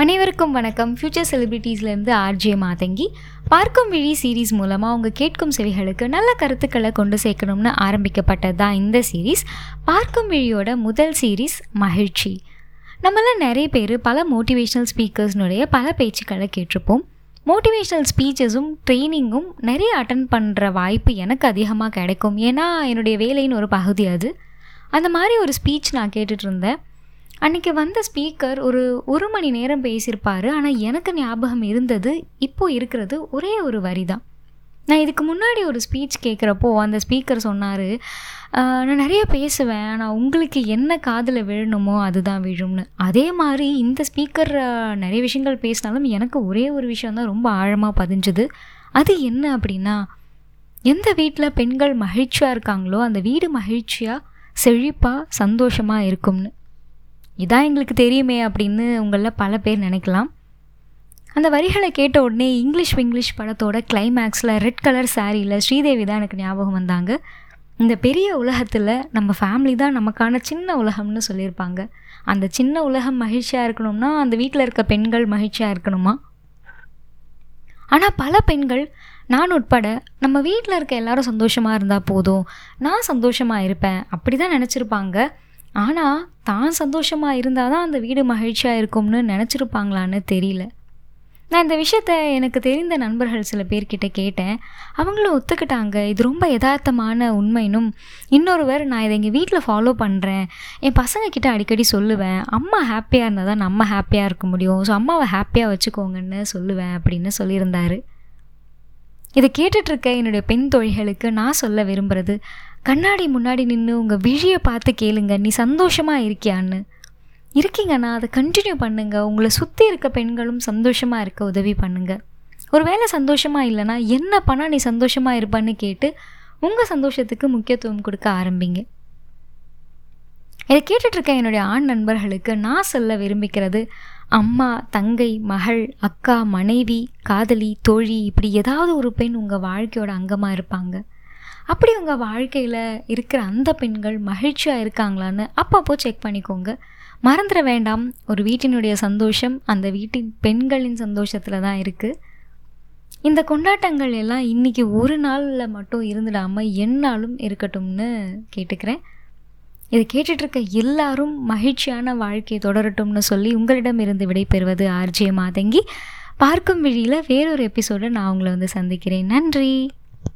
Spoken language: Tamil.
அனைவருக்கும் வணக்கம். ஃபியூச்சர் செலிபிரிட்டிஸ்லேருந்து ஆர்ஜே மாதங்கி. பார்க்கும் விழி சீரீஸ் மூலமாக அவங்க கேட்கும் செவிகளுக்கு நல்ல கருத்துக்களை கொண்டு சேர்க்கணும்னு ஆரம்பிக்கப்பட்டது தான் இந்த சீரீஸ் பார்க்கும் விழியோட முதல் சீரீஸ் மகிழ்ச்சி. நம்மள நிறைய பேர் பல மோட்டிவேஷ்னல் ஸ்பீக்கர்ஸ்னுடைய பல பேச்சுக்களை கேட்டிருப்போம். மோட்டிவேஷ்னல் ஸ்பீச்சஸும் ட்ரைனிங்கும் நிறைய அட்டன் பண்ணுற வாய்ப்பு எனக்கு அதிகமாக கிடைக்கும். ஏன்னா என்னுடைய வேலையின் ஒரு பகுதி அது. அந்த மாதிரி ஒரு ஸ்பீச் நான் கேட்டுட்ருந்தேன் அன்றைக்கி வந்த ஸ்பீக்கர் ஒரு ஒரு மணி நேரம் பேசியிருப்பார். ஆனால் எனக்கு ஞாபகம் இருந்தது இப்போது இருக்கிறது ஒரே ஒரு வரி தான் நான் இதுக்கு முன்னாடி ஒரு ஸ்பீச் கேட்குறப்போ அந்த ஸ்பீக்கர் சொன்னார் நான் நிறைய பேசுவேன் ஆனால் உங்களுக்கு என்ன காதில் விழணுமோ அதுதான் விழும்னு. அதே மாதிரி இந்த ஸ்பீக்கர் நிறைய விஷயங்கள் பேசினாலும் எனக்கு ஒரே ஒரு விஷயம் தான் ரொம்ப ஆழமாக பதிஞ்சுது. அது என்ன அப்படின்னா எந்த வீட்டில் பெண்கள் மகிழ்ச்சியாக இருக்காங்களோ அந்த வீடு மகிழ்ச்சியாக செழிப்பாக சந்தோஷமாக இருக்கும்னு. இதான் எங்களுக்கு தெரியுமே அப்படின்னு உங்களில் பல பேர் நினைக்கலாம். அந்த வரிகளை கேட்ட உடனே இங்கிலீஷ் இங்கிலீஷ் படத்தோட கிளைமேக்ஸில் ரெட் கலர் சாரியில் ஸ்ரீதேவி தான் எனக்கு ஞாபகம் வந்தாங்க. இந்த பெரிய உலகத்தில் நம்ம ஃபேமிலி தான் நமக்கான சின்ன உலகம்னு சொல்லியிருப்பாங்க. அந்த சின்ன உலகம் மகிழ்ச்சியாக இருக்கணும்னா அந்த வீட்டில் இருக்க பெண்கள் மகிழ்ச்சியாக இருக்கணுமா? ஆனால் பல பெண்கள் நான் உட்பட நம்ம வீட்டில் இருக்க எல்லாரும் சந்தோஷமாக இருந்தால் போதும் நான் சந்தோஷமாக இருப்பேன் அப்படி தான் நினச்சிருப்பாங்க. ஆனால் தான் சந்தோஷமாக இருந்தால் தான் அந்த வீடு மகிழ்ச்சியாக இருக்கும்னு நினச்சிருப்பாங்களான்னு தெரியல. நான் இந்த விஷயத்த எனக்கு தெரிந்த நண்பர்கள் சில பேர்கிட்ட கேட்டேன். அவங்களும் ஒத்துக்கிட்டாங்க. இது ரொம்ப யதார்த்தமான உண்மைனும் இன்னொருவர் நான் இதை எங்கள் வீட்டில் ஃபாலோ பண்ணுறேன் என் பசங்கக்கிட்ட அடிக்கடி சொல்லுவேன். அம்மா ஹாப்பியாக இருந்தால் தான் நம்ம ஹாப்பியாக இருக்க முடியும். ஸோ அம்மாவை ஹாப்பியாக வச்சுக்கோங்கன்னு சொல்லுவேன் அப்படின்னு சொல்லியிருந்தாரு. இதை கேட்டுட்ருக்க என்னுடைய பெண் தொழில்களுக்கு நான் சொல்ல விரும்புகிறது கண்ணாடி முன்னாடி நின்று உங்கள் விழியை பார்த்து கேளுங்க நீ சந்தோஷமாக இருக்கியான்னு. இருக்கீங்கன்னா அதை கண்டினியூ பண்ணுங்கள் உங்களை சுற்றி இருக்க பெண்களும் சந்தோஷமாக இருக்க உதவி பண்ணுங்கள் ஒரு வேளை சந்தோஷமாக இல்லைன்னா என்ன பண்ணால் நீ சந்தோஷமாக இருப்பான்னு கேட்டு உங்கள் சந்தோஷத்துக்கு முக்கியத்துவம் கொடுக்க ஆரம்பிங்க. இதை கேட்டுட்ருக்க என்னுடைய ஆண் நண்பர்களுக்கு நான் சொல்ல விரும்பிக்கிறது அம்மா தங்கை மகள் அக்கா மனைவி காதலி தோழி இப்படி ஏதாவது ஒரு பெண் உங்கள் வாழ்க்கையோட அங்கமாக இருப்பாங்க. அப்படி உங்கள் வாழ்க்கையில் இருக்கிற அந்த பெண்கள் மகிழ்ச்சியாக இருக்காங்களான்னு அப்பப்போ செக் பண்ணிக்கோங்க. மறந்துட வேண்டாம் ஒரு வீட்டினுடைய சந்தோஷம் அந்த வீட்டின் பெண்களின் சந்தோஷத்தில் தான் இருக்குது இந்த கொண்டாட்டங்கள் எல்லாம் இன்றைக்கி ஒரு நாளில் மட்டும் இருந்துடாமல் என்னாலும் இருக்கட்டும்னு கேட்டுக்கிறேன். இதை கேட்டுட்ருக்க எல்லாரும் மகிழ்ச்சியான வாழ்க்கையை தொடரட்டும்னு சொல்லி உங்களிடமிருந்து விடைபெறுவது ஆர்ஜே மாதங்கி. பார்க்கும் விழியில் வேறொரு எபிசோடை நான் உங்களை வந்து சந்திக்கிறேன். நன்றி.